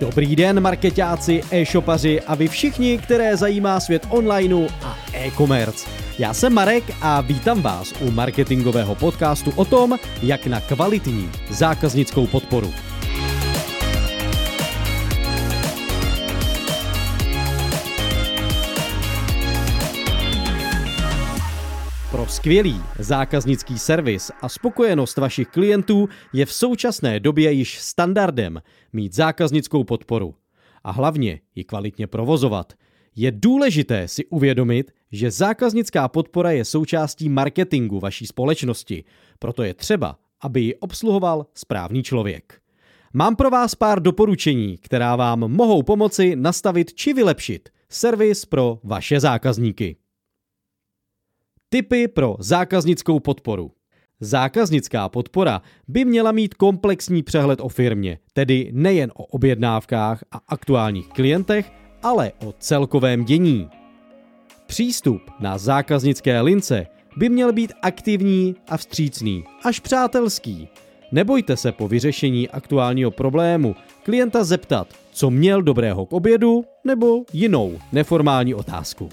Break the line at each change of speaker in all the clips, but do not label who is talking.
Dobrý den, marketáci, e-shopaři a vy všichni, které zajímá svět onlineu a e-commerce. Já jsem Marek a vítám vás u marketingového podcastu o tom, jak na kvalitní zákaznickou podporu. Pro skvělý zákaznický servis a spokojenost vašich klientů je v současné době již standardem mít zákaznickou podporu. A hlavně ji kvalitně provozovat. Je důležité si uvědomit, že zákaznická podpora je součástí marketingu vaší společnosti, proto je třeba, aby ji obsluhoval správný člověk. Mám pro vás pár doporučení, která vám mohou pomoci nastavit či vylepšit servis pro vaše zákazníky. Tipy pro zákaznickou podporu. Zákaznická podpora by měla mít komplexní přehled o firmě, tedy nejen o objednávkách a aktuálních klientech, ale o celkovém dění. Přístup na zákaznické lince by měl být aktivní a vstřícný, až přátelský. Nebojte se po vyřešení aktuálního problému klienta zeptat, co měl dobrého k obědu, nebo jinou neformální otázku.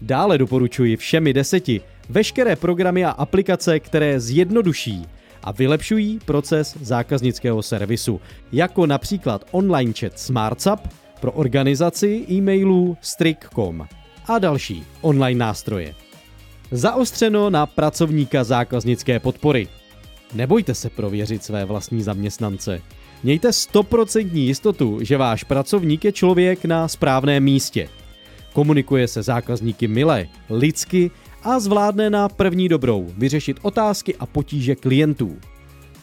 Dále doporučuji všemi deseti veškeré programy a aplikace, které zjednoduší a vylepšují proces zákaznického servisu, jako například online chat SmartSap pro organizaci e-mailů Strik.com a další online nástroje. Zaostřeno na pracovníka zákaznické podpory. Nebojte se prověřit své vlastní zaměstnance. Mějte 100% jistotu, že váš pracovník je člověk na správném místě. Komunikuje se zákazníky milé, lidsky a zvládne na první dobrou vyřešit otázky a potíže klientů.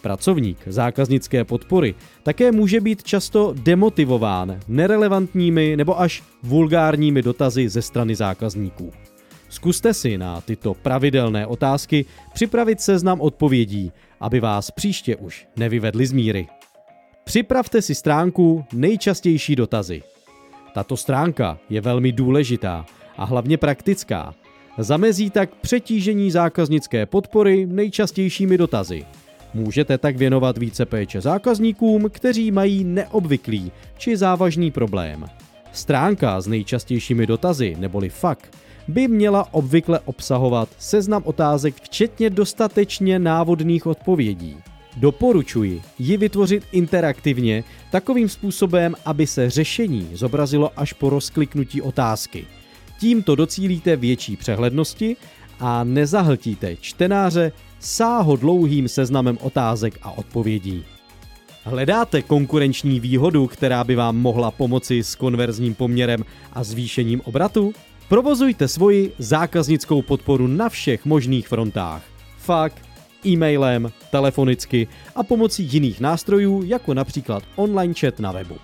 Pracovník zákaznické podpory také může být často demotivován nerelevantními nebo až vulgárními dotazy ze strany zákazníků. Zkuste si na tyto pravidelné otázky připravit seznam odpovědí, aby vás příště už nevyvedli z míry. Připravte si stránku nejčastější dotazy. Tato stránka je velmi důležitá a hlavně praktická, Zamezí tak přetížení zákaznické podpory nejčastějšími dotazy. Můžete tak věnovat více péče zákazníkům, kteří mají neobvyklý či závažný problém. Stránka s nejčastějšími dotazy, neboli FAQ, by měla obvykle obsahovat seznam otázek včetně dostatečně návodných odpovědí. Doporučuji ji vytvořit interaktivně takovým způsobem, aby se řešení zobrazilo až po rozkliknutí otázky – Tímto docílíte větší přehlednosti a nezahltíte čtenáře sáhodlouhým seznamem otázek a odpovědí. Hledáte konkurenční výhodu, která by vám mohla pomoci s konverzním poměrem a zvýšením obratu? Provozujte svoji zákaznickou podporu na všech možných frontách. Fakt, e-mailem, telefonicky a pomocí jiných nástrojů, jako například online chat na webu.